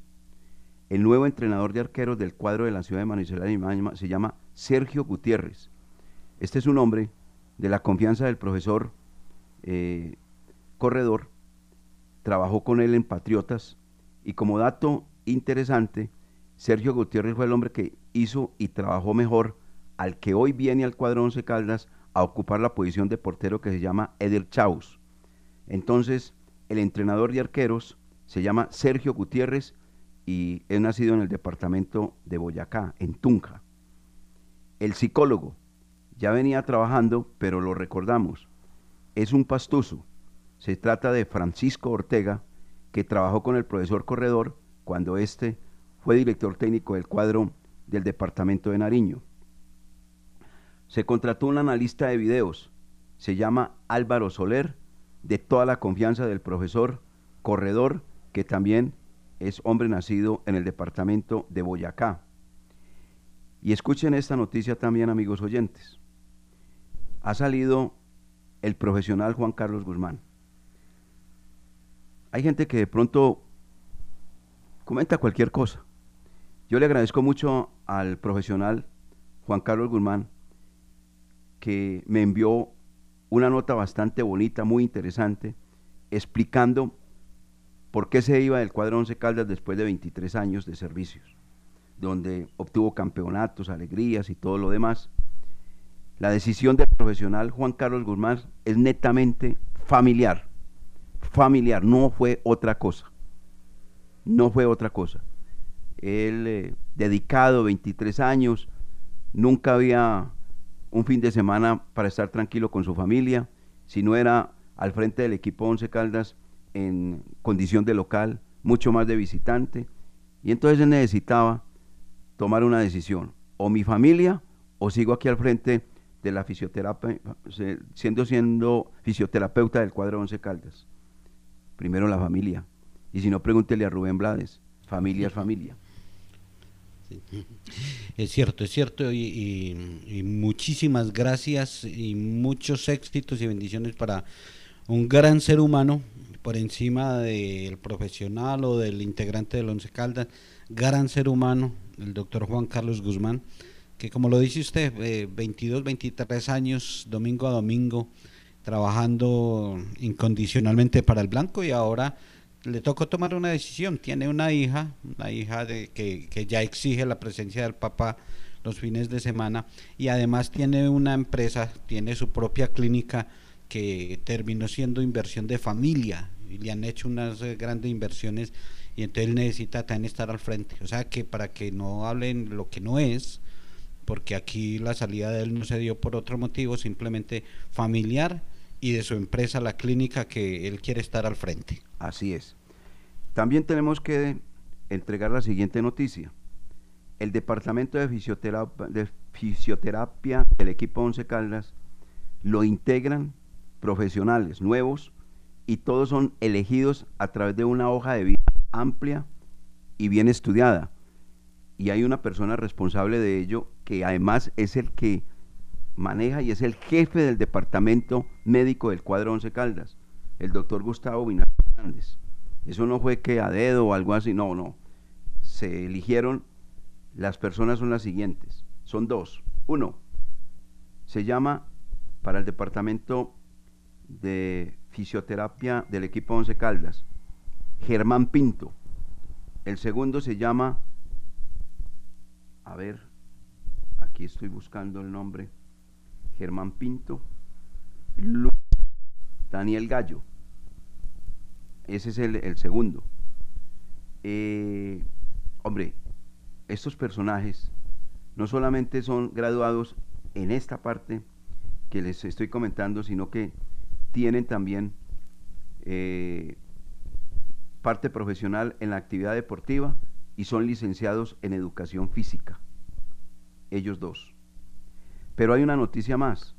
El nuevo entrenador de arqueros del cuadro de la ciudad de Manizales se llama Sergio Gutiérrez. Este es un hombre de la confianza del profesor eh, corredor, trabajó con él en Patriotas y como dato interesante, Sergio Gutiérrez fue el hombre que hizo y trabajó mejor al que hoy viene al cuadro Once Caldas a ocupar la posición de portero que se llama Eder Chaus. Entonces, el entrenador de arqueros se llama Sergio Gutiérrez y es nacido en el departamento de Boyacá, en Tunja. El psicólogo ya venía trabajando, pero lo recordamos, es un pastuso. Se trata de Francisco Ortega, que trabajó con el profesor Corredor cuando éste fue director técnico del cuadro del departamento de Nariño. Se contrató un analista de videos, se llama Álvaro Soler, de toda la confianza del profesor Corredor, que también es hombre nacido en el departamento de Boyacá. Y escuchen esta noticia también, amigos oyentes. Ha salido el profesional Juan Carlos Guzmán. Hay gente que de pronto comenta cualquier cosa. Yo le agradezco mucho al profesional Juan Carlos Guzmán que me envió una nota bastante bonita, muy interesante, explicando por qué se iba del cuadro Once Caldas después de 23 años de servicios, donde obtuvo campeonatos, alegrías y todo lo demás. La decisión del profesional Juan Carlos Guzmán es netamente familiar, familiar, no fue otra cosa, no fue otra cosa. Él, eh, dedicado 23 años, nunca había un fin de semana para estar tranquilo con su familia, si no era al frente del equipo Once Caldas en condición de local, mucho más de visitante, y entonces él necesitaba tomar una decisión, o mi familia, o sigo aquí al frente de la fisioterapia, siendo siendo fisioterapeuta del cuadro Once Caldas. Primero la familia, y si no pregúntele a Rubén Blades, familia es familia. Es cierto, es cierto, y, muchísimas gracias y muchos éxitos y bendiciones para un gran ser humano por encima del profesional o del integrante del Once Caldas, gran ser humano, el doctor Juan Carlos Guzmán, que como lo dice usted, 22, eh, 23 años, domingo a domingo, trabajando incondicionalmente para el blanco y ahora le tocó tomar una decisión. Tiene una hija, una hija de, que, que ya exige la presencia del papá los fines de semana y además tiene una empresa, tiene su propia clínica que terminó siendo inversión de familia y le han hecho unas eh, grandes inversiones y entonces él necesita también estar al frente. O sea que para que no hablen lo que no es, porque aquí la salida de él no se dio por otro motivo, simplemente familiar y de su empresa, la clínica que él quiere estar al frente. Así es. También tenemos que entregar la siguiente noticia. El Departamento de Fisioterapia, de fisioterapia del equipo Once Caldas lo integran profesionales nuevos y todos son elegidos a través de una hoja de vida amplia y bien estudiada. Y hay una persona responsable de ello que además es el que maneja y es el jefe del departamento médico del cuadro Once Caldas, el doctor Gustavo Vinar Hernández. Eso no fue que a dedo o algo así, no, no. Se eligieron, las personas son las siguientes, son dos. Uno, se llama para el departamento de fisioterapia del equipo Once Caldas, Germán Pinto. El segundo se llama, a ver, aquí estoy buscando el nombre, Germán Pinto, Daniel Gallo. Ese es el, segundo. Eh, hombre, estos personajes no solamente son graduados en esta parte que les estoy comentando, sino que tienen también eh, parte profesional en la actividad deportiva y son licenciados en educación física. Ellos dos. Pero hay una noticia más.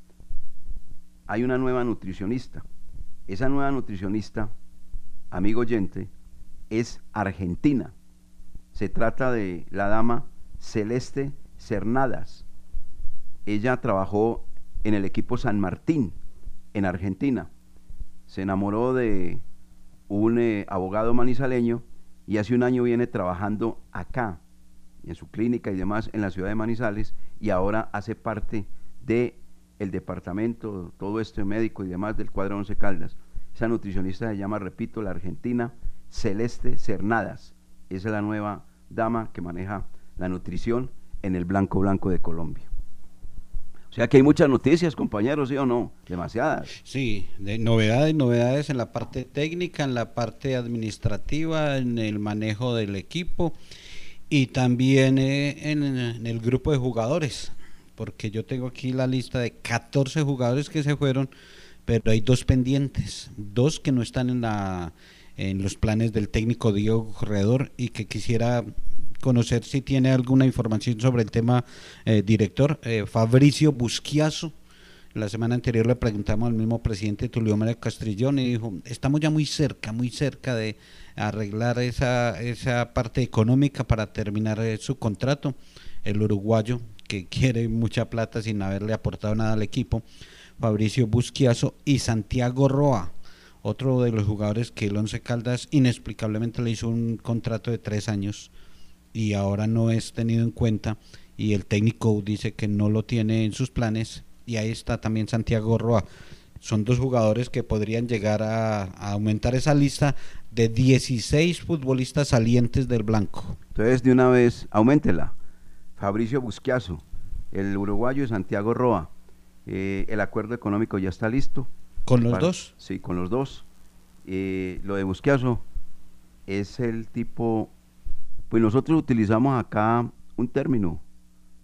Hay una nueva nutricionista. Esa nueva nutricionista amigo oyente, es argentina. Se trata de la dama Celeste Cernadas. Ella trabajó en el equipo San Martín, en Argentina. Se enamoró de un eh, abogado manizaleño y hace un año viene trabajando acá, en su clínica y demás, en la ciudad de Manizales, y ahora hace parte de el departamento, todo este médico y demás del cuadro Once Caldas. Esa nutricionista se llama, repito, la argentina Celeste Cernadas. Esa es la nueva dama que maneja la nutrición en el Blanco Blanco de Colombia. O sea que hay muchas noticias, compañeros, ¿sí o no? Demasiadas. Sí, de novedades, novedades en la parte técnica, en la parte administrativa, en el manejo del equipo y también eh, en, el grupo de jugadores, porque yo tengo aquí la lista de 14 jugadores que se fueron, pero hay dos pendientes, dos que no están en la en los planes del técnico Diego Corredor y que quisiera conocer si tiene alguna información sobre el tema, eh, director. Eh, Fabricio Busquiazo, la semana anterior le preguntamos al mismo presidente Tulio María Castrillón y dijo, estamos ya muy cerca, muy cerca de arreglar esa, esa parte económica para terminar eh, su contrato. El uruguayo, que [LAUGHS] quiere mucha plata sin haberle aportado nada al equipo, Fabricio Busquiazo y Santiago Roa, otro de los jugadores que el Once Caldas inexplicablemente le hizo un contrato de tres años y ahora no es tenido en cuenta y el técnico dice que no lo tiene en sus planes y ahí está también Santiago Roa. Son dos jugadores que podrían llegar a, a aumentar esa lista de 16 futbolistas salientes del blanco. Entonces, de una vez, aumentela. Fabricio Busquiazo, el uruguayo y Santiago Roa. Eh, el acuerdo económico ya está listo. ¿Con los Para- dos? Sí, con los dos. Eh, lo de Busquiazo es el tipo, pues nosotros utilizamos acá un término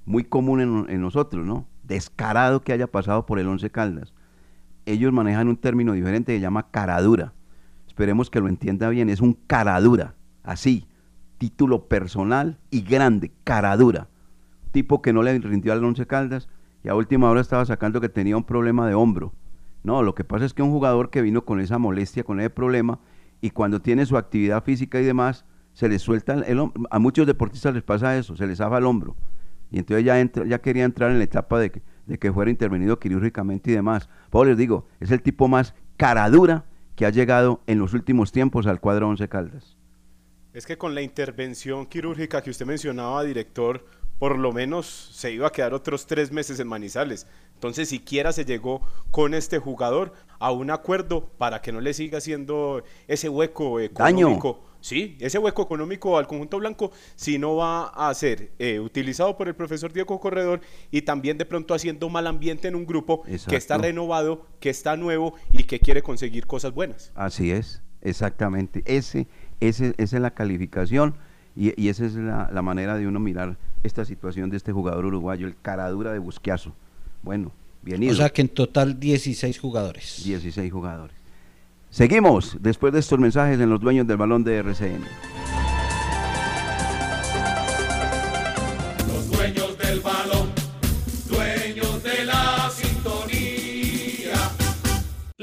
muy común en, en nosotros, ¿no? Descarado que haya pasado por el Once Caldas. Ellos manejan un término diferente que se llama caradura. Esperemos que lo entienda bien, es un caradura, así, título personal y grande, caradura. Tipo que no le rindió al Once Caldas y a última hora estaba sacando que tenía un problema de hombro. No, lo que pasa es que un jugador que vino con esa molestia, con ese problema, y cuando tiene su actividad física y demás, se le suelta el, el hom- A muchos deportistas les pasa eso, se les zafa el hombro. Y entonces ya, entra- ya quería entrar en la etapa de que, de que fuera intervenido quirúrgicamente y demás. Pues les digo, es el tipo más caradura que ha llegado en los últimos tiempos al cuadro Once Caldas. Es que con la intervención quirúrgica que usted mencionaba, director, por lo menos se iba a quedar otros tres meses en Manizales. Entonces, siquiera se llegó con este jugador a un acuerdo para que no le siga haciendo ese hueco económico. Sí, ese hueco económico al conjunto blanco, si no va a ser eh, utilizado por el profesor Diego Corredor y también de pronto haciendo mal ambiente en un grupo que está renovado, que está nuevo y que quiere conseguir cosas buenas. Así es, exactamente. Ese, ese, esa es la calificación y, y esa es la, la manera de uno mirar esta situación de este jugador uruguayo, el caradura de Busquiazo. Bueno, bien ido. O sea que en total 16 jugadores. 16 jugadores. Seguimos después de estos mensajes en los dueños del balón de RCN.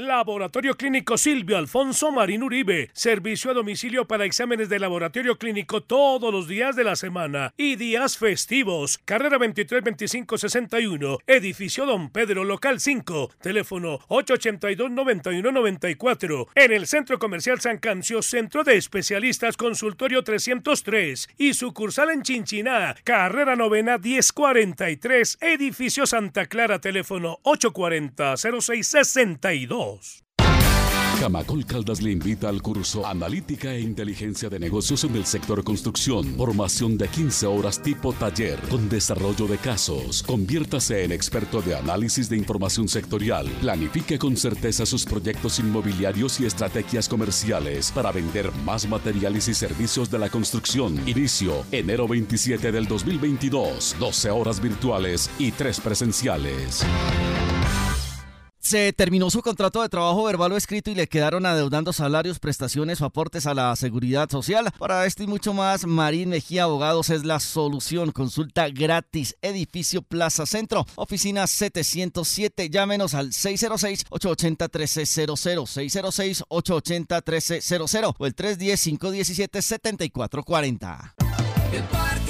Laboratorio Clínico Silvio Alfonso Marín Uribe. Servicio a domicilio para exámenes de laboratorio clínico todos los días de la semana y días festivos. Carrera 23 25 61. Edificio Don Pedro, local 5. Teléfono 882 91 94. En el Centro Comercial San Cancio, Centro de Especialistas Consultorio 303 y sucursal en Chinchiná. Carrera Novena 1043. Edificio Santa Clara, teléfono 840 0662. Camacol Caldas le invita al curso Analítica e Inteligencia de Negocios en el sector construcción. Formación de 15 horas tipo taller con desarrollo de casos. Conviértase en experto de análisis de información sectorial. Planifique con certeza sus proyectos inmobiliarios y estrategias comerciales para vender más materiales y servicios de la construcción. Inicio enero 27 del 2022. 12 horas virtuales y 3 presenciales. Se terminó su contrato de trabajo verbal o escrito y le quedaron adeudando salarios, prestaciones o aportes a la seguridad social. Para esto y mucho más, Marín Mejía Abogados es la solución. Consulta gratis. Edificio Plaza Centro, oficina 707. Llámenos al 606-880-1300, 606-880-1300 o el 310-517-7440.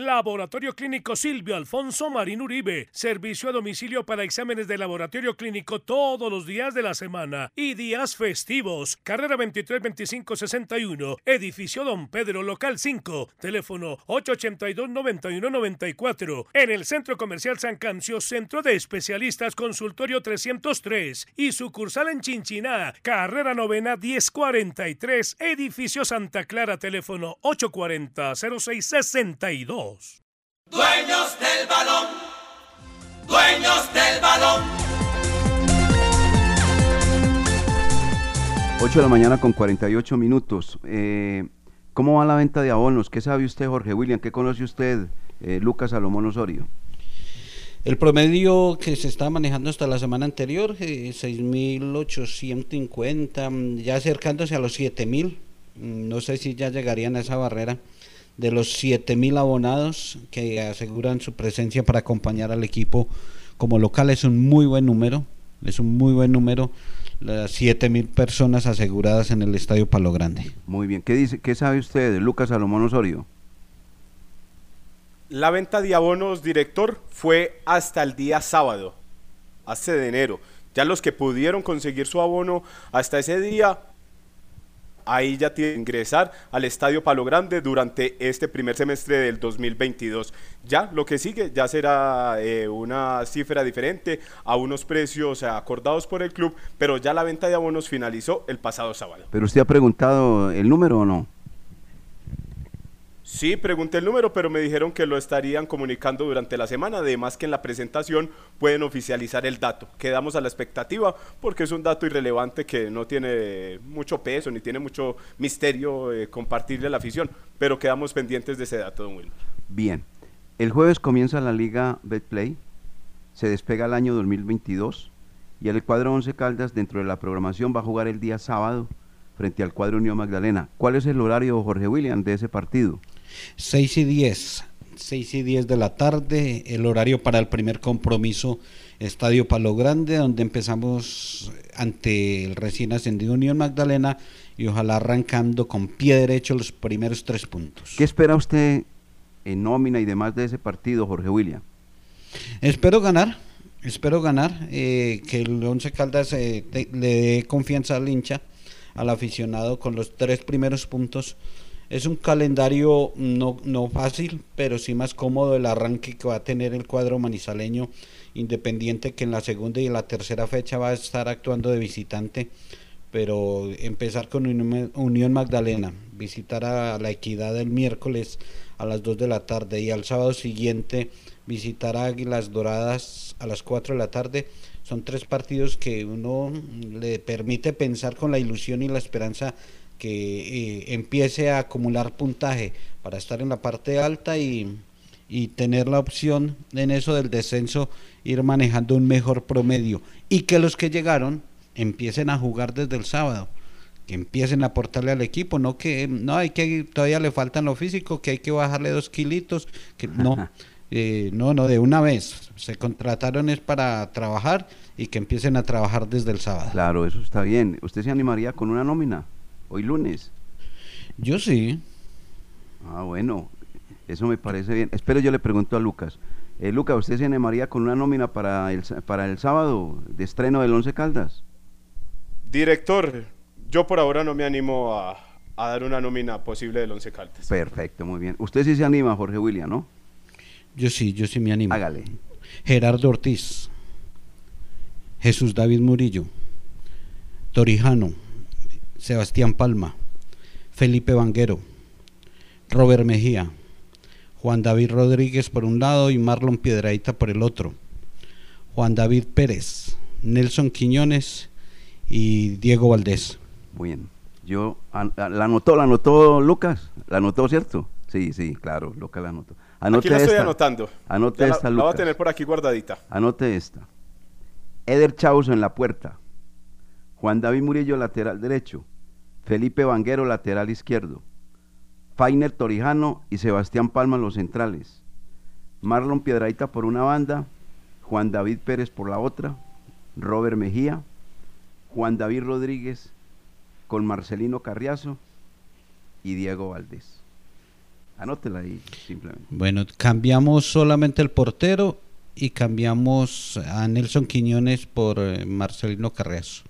Laboratorio Clínico Silvio Alfonso Marín Uribe. Servicio a domicilio para exámenes de laboratorio clínico todos los días de la semana y días festivos. Carrera 23 25 61. Edificio Don Pedro, local 5. Teléfono 882 91 94. En el Centro Comercial San Cancio, Centro de Especialistas Consultorio 303 y sucursal en Chinchiná, carrera novena 1043, edificio Santa Clara, teléfono 840-0662. Dueños del balón, dueños del balón. 8 de la mañana con 48 minutos. Eh, ¿Cómo va la venta de abonos? ¿Qué sabe usted, Jorge William? ¿Qué conoce usted, eh, Lucas Salomón Osorio? El promedio que se está manejando hasta la semana anterior, eh, 6.850, mm, ya acercándose a los 7.000. Mm, No sé si ya llegarían a esa barrera de los 7.000 abonados que aseguran su presencia para acompañar al equipo como local. Es un muy buen número, es un muy buen número. Las 7.000 personas aseguradas en el Estadio Palo Grande. Muy bien. ¿Qué, dice, qué sabe usted de Lucas Salomón Osorio? La venta de abonos, director, fue hasta el día sábado, hace de enero. Ya los que pudieron conseguir su abono hasta ese día, ahí ya tienen que ingresar al Estadio Palo Grande durante este primer semestre del 2022. Ya lo que sigue ya será eh, una cifra diferente a unos precios acordados por el club, pero ya la venta de abonos finalizó el pasado sábado. ¿Pero usted ha preguntado el número o no? Sí, pregunté el número, pero me dijeron que lo estarían comunicando durante la semana. Además que en la presentación pueden oficializar el dato. Quedamos a la expectativa porque es un dato irrelevante que no tiene mucho peso ni tiene mucho misterio eh, compartirle a la afición. Pero quedamos pendientes de ese dato, don. Bien. El jueves comienza la Liga Betplay. Se despega el año 2022 y el cuadro 11 Caldas dentro de la programación va a jugar el día sábado frente al cuadro Unión Magdalena. ¿Cuál es el horario, Jorge William, de ese partido? 6 y 10, 6 y 10 de la tarde, el horario para el primer compromiso, Estadio Palo Grande, donde empezamos ante el recién ascendido Unión Magdalena y ojalá arrancando con pie derecho los primeros tres puntos. ¿Qué espera usted en nómina y demás de ese partido, Jorge William? Espero ganar, espero ganar, eh, que el Once Caldas eh, te- le dé confianza al hincha, al aficionado con los tres primeros puntos. Es un calendario no, no fácil, pero sí más cómodo el arranque que va a tener el cuadro manizaleño, independiente que en la segunda y en la tercera fecha va a estar actuando de visitante, pero empezar con Unión Unión Magdalena, visitar a la Equidad el miércoles a las 2 de la tarde y al sábado siguiente visitar a Águilas Doradas a las 4 de la tarde. Son tres partidos que uno le permite pensar con la ilusión y la esperanza que eh, empiece a acumular puntaje para estar en la parte alta y, y tener la opción en eso del descenso, ir manejando un mejor promedio y que los que llegaron empiecen a jugar desde el sábado, que empiecen a aportarle al equipo, no que no hay que todavía le faltan lo físico, que hay que bajarle dos kilitos, que no, [LAUGHS] eh, no, no de una vez se contrataron es para trabajar y que empiecen a trabajar desde el sábado. Claro, eso está bien. ¿Usted se animaría con una nómina hoy lunes? Yo sí. Ah, bueno, eso me parece bien. Espero yo le pregunto a Lucas. Eh, Lucas, ¿usted se animaría con una nómina para el, para el sábado de estreno del Once Caldas? Director, yo por ahora no me animo a, a dar una nómina posible del Once Caldas. Perfecto, muy bien. Usted sí se anima, Jorge William, ¿no? Yo sí, yo sí me animo. Hágale. Gerardo Ortiz, Jesús David Murillo, Torijano, Sebastián Palma, Felipe Vanguero, Robert Mejía, Juan David Rodríguez por un lado y Marlon Piedraíta por el otro, Juan David Pérez, Nelson Quiñones y Diego Valdés. Muy bien. Yo, an- ¿la anotó, la anotó Lucas? ¿La anotó, cierto? Sí, sí, claro, Lucas la anotó. Anote aquí la estoy esta. anotando. Anote Ya la- esta, la voy a Lucas. tener por aquí guardadita. Anote esta. Eder Chauzo en la puerta. Juan David Murillo, lateral derecho. Felipe Vanguero, lateral izquierdo. Fainer Torijano y Sebastián Palma los centrales. Marlon Piedraita por una banda. Juan David Pérez por la otra. Robert Mejía. Juan David Rodríguez con Marcelino Carriazo y Diego Valdés. Anótela ahí, simplemente. Bueno, cambiamos solamente el portero y cambiamos a Nelson Quiñones por eh, Marcelino Carreazo.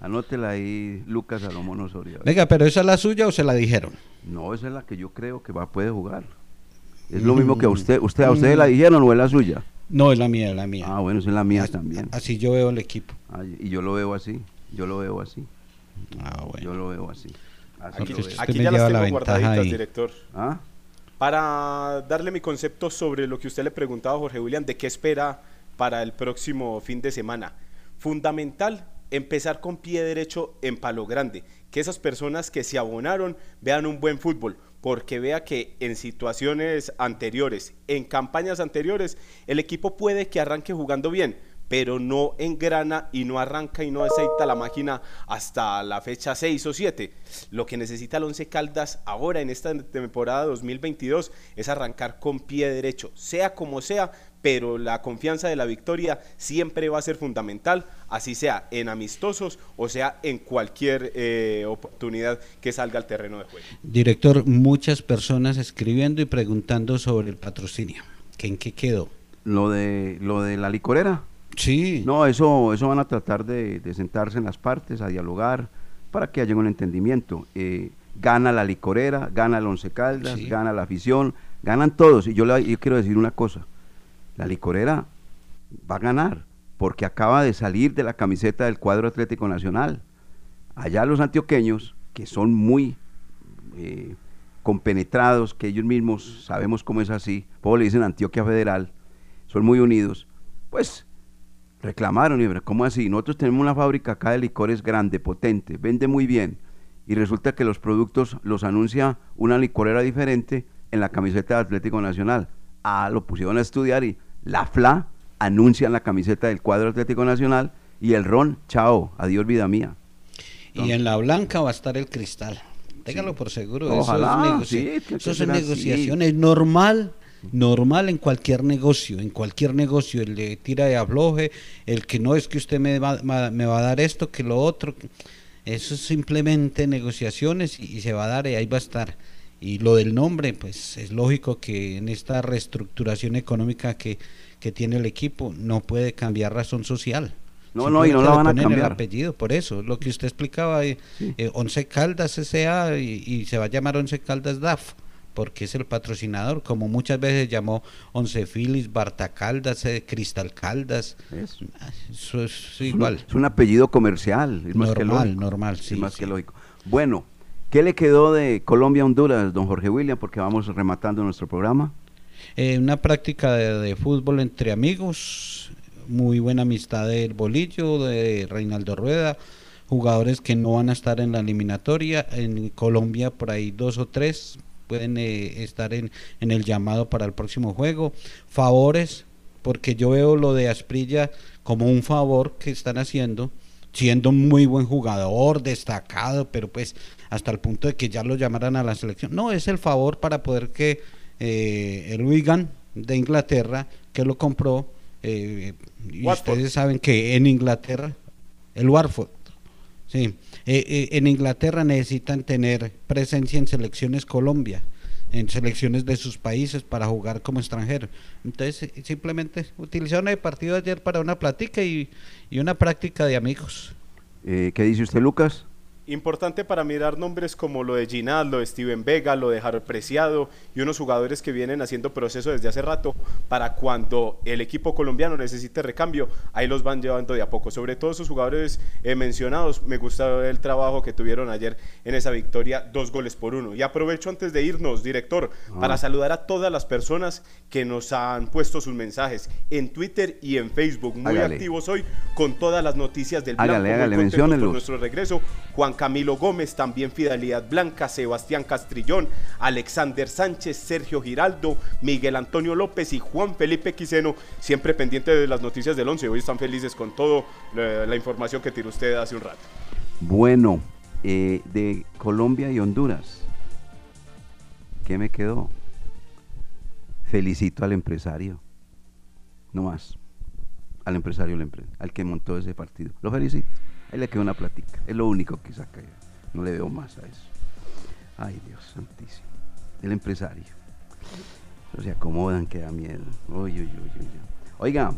Anótela ahí, Lucas Salomón Osorio. Venga, pero esa es la suya o se la dijeron? No, esa es la que yo creo que va puede jugar. Es lo mismo que a usted. usted ¿A usted la dijeron o es la suya? No, es la mía, es la mía. Ah, bueno, es la mía también. Así yo veo el equipo. Ah, y yo lo veo así. Yo lo veo así. Ah, bueno. Yo lo veo así. Así Aquí, lo veo. aquí ya las la tengo ventaja guardaditas, ahí. director. ¿Ah? Para darle mi concepto sobre lo que usted le preguntaba a Jorge William, de qué espera para el próximo fin de semana. Fundamental, empezar con pie derecho en Palo Grande. Que esas personas que se abonaron vean un buen fútbol. Porque vea que en situaciones anteriores, en campañas anteriores, el equipo puede que arranque jugando bien, pero no engrana y no arranca y no aceita la máquina hasta la fecha 6 o 7. Lo que necesita el Once Caldas ahora en esta temporada 2022 es arrancar con pie derecho, sea como sea, pero la confianza de la victoria siempre va a ser fundamental, así sea en amistosos o sea en cualquier eh, oportunidad que salga al terreno de juego. Director, muchas personas escribiendo y preguntando sobre el patrocinio. ¿Que ¿En qué quedó? Lo de, lo de la licorera. Sí. No, eso, eso van a tratar de, de sentarse en las partes, a dialogar, para que haya un entendimiento. Eh, gana la licorera, gana el Once Caldas, Sí. gana la afición, ganan todos. Y yo, le- yo quiero decir una cosa, la licorera va a ganar, porque acaba de salir de la camiseta del cuadro Atlético Nacional. Allá los antioqueños, que son muy eh, compenetrados, que ellos mismos sabemos cómo es así, por le dicen Antioquia Federal, son muy unidos, pues reclamaron, y ¿cómo así? Nosotros tenemos una fábrica acá de licores grande, potente, vende muy bien, y resulta que los productos los anuncia una licorera diferente en la camiseta de Atlético Nacional. Ah, lo pusieron a estudiar y la FLA anuncia en la camiseta del cuadro Atlético Nacional y el ron, chao, adiós vida mía. Y en la blanca va a estar el cristal. Téngalo por seguro. Ojalá, eso es, negoci- eso es así. negociación. Es normal, normal en cualquier negocio. En cualquier negocio. El de tira de afloje, el que no es que usted me va, me va a dar esto, que lo otro. Eso es simplemente negociaciones y, y se va a dar y ahí va a estar. Y lo del nombre, pues es lógico que en esta reestructuración económica que, que tiene el equipo no puede cambiar razón social. No, no, y no la van a cambiar. El apellido, por eso, lo que usted explicaba, eh, eh, Once Caldas S.A. y, y se va a llamar Once Caldas DAF, porque es el patrocinador, como muchas veces llamó Once Filis, Barta Caldas, eh, Cristal Caldas. Eso es igual. Es un apellido comercial. Es más que Normal, lógico. normal, Es sí, más sí. que lógico. Bueno, ¿qué le quedó de Colombia a Honduras, don Jorge William? Porque vamos rematando nuestro programa. Eh, una práctica de, fútbol entre amigos, muy buena amistad del Bolillo, de Reinaldo Rueda, jugadores que no van a estar en la eliminatoria, en Colombia por ahí dos o tres pueden eh, estar en, en el llamado para el próximo juego, favores, porque yo veo lo de Asprilla como un favor que están haciendo, siendo muy buen jugador, destacado, pero pues hasta el punto de que ya lo llamaran a la selección. No, es el favor para poder que eh, el Wigan de Inglaterra, que lo compró, eh, y Watford. ustedes saben que en Inglaterra, el Warford, sí, eh, eh, en Inglaterra necesitan tener presencia en selecciones Colombia, en selecciones de sus países para jugar como extranjero. Entonces, simplemente utilizaron el partido de ayer para una plática y, y una práctica de amigos. Eh, ¿Qué dice usted, Lucas? Importante para mirar nombres como lo de Ginás, lo de Steven Vega, lo de Harold Preciado y unos jugadores que vienen haciendo proceso desde hace rato para cuando el equipo colombiano necesite recambio, ahí los van llevando de a poco. Sobre todo esos jugadores eh, mencionados, me gusta el trabajo que tuvieron ayer en esa victoria, dos goles por uno. Y aprovecho antes de irnos, director, Ah. para saludar a todas las personas que nos han puesto sus mensajes en Twitter y en Facebook. Muy Hágale. activos hoy con todas las noticias del Hágale, Blanco. muy hágale, por menciónenlos. nuestro regreso. Juan Camilo Gómez, también Fidelidad Blanca, Sebastián Castrillón, Alexander Sánchez, Sergio Giraldo, Miguel Antonio López y Juan Felipe Quiseno, siempre pendiente de las noticias del 11. Hoy están felices con todo la, información que tiró usted hace un rato. Bueno, eh, de Colombia y Honduras, ¿qué me quedó? Felicito al empresario, no más, al empresario, al, empre- al que montó ese partido. Lo felicito. Ahí le quedó una platica, es lo único que saca. ya. No le veo más a eso. Ay, Dios santísimo. El empresario. Eso se acomodan, que da miedo. Oiga,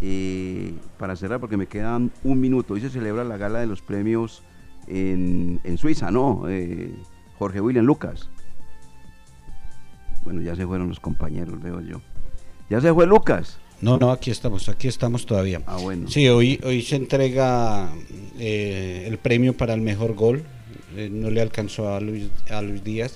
eh, para cerrar, porque me quedan un minuto, hoy se celebra la gala de los premios en, en Suiza, ¿no? Eh, Jorge William Lucas. Bueno, ya se fueron los compañeros, veo yo. ¿Ya se fue Lucas? No, no, aquí estamos, aquí estamos todavía. Ah, bueno. Sí, hoy, hoy se entrega eh, el premio para el mejor gol. Eh, no le alcanzó a Luis, a Luis Díaz.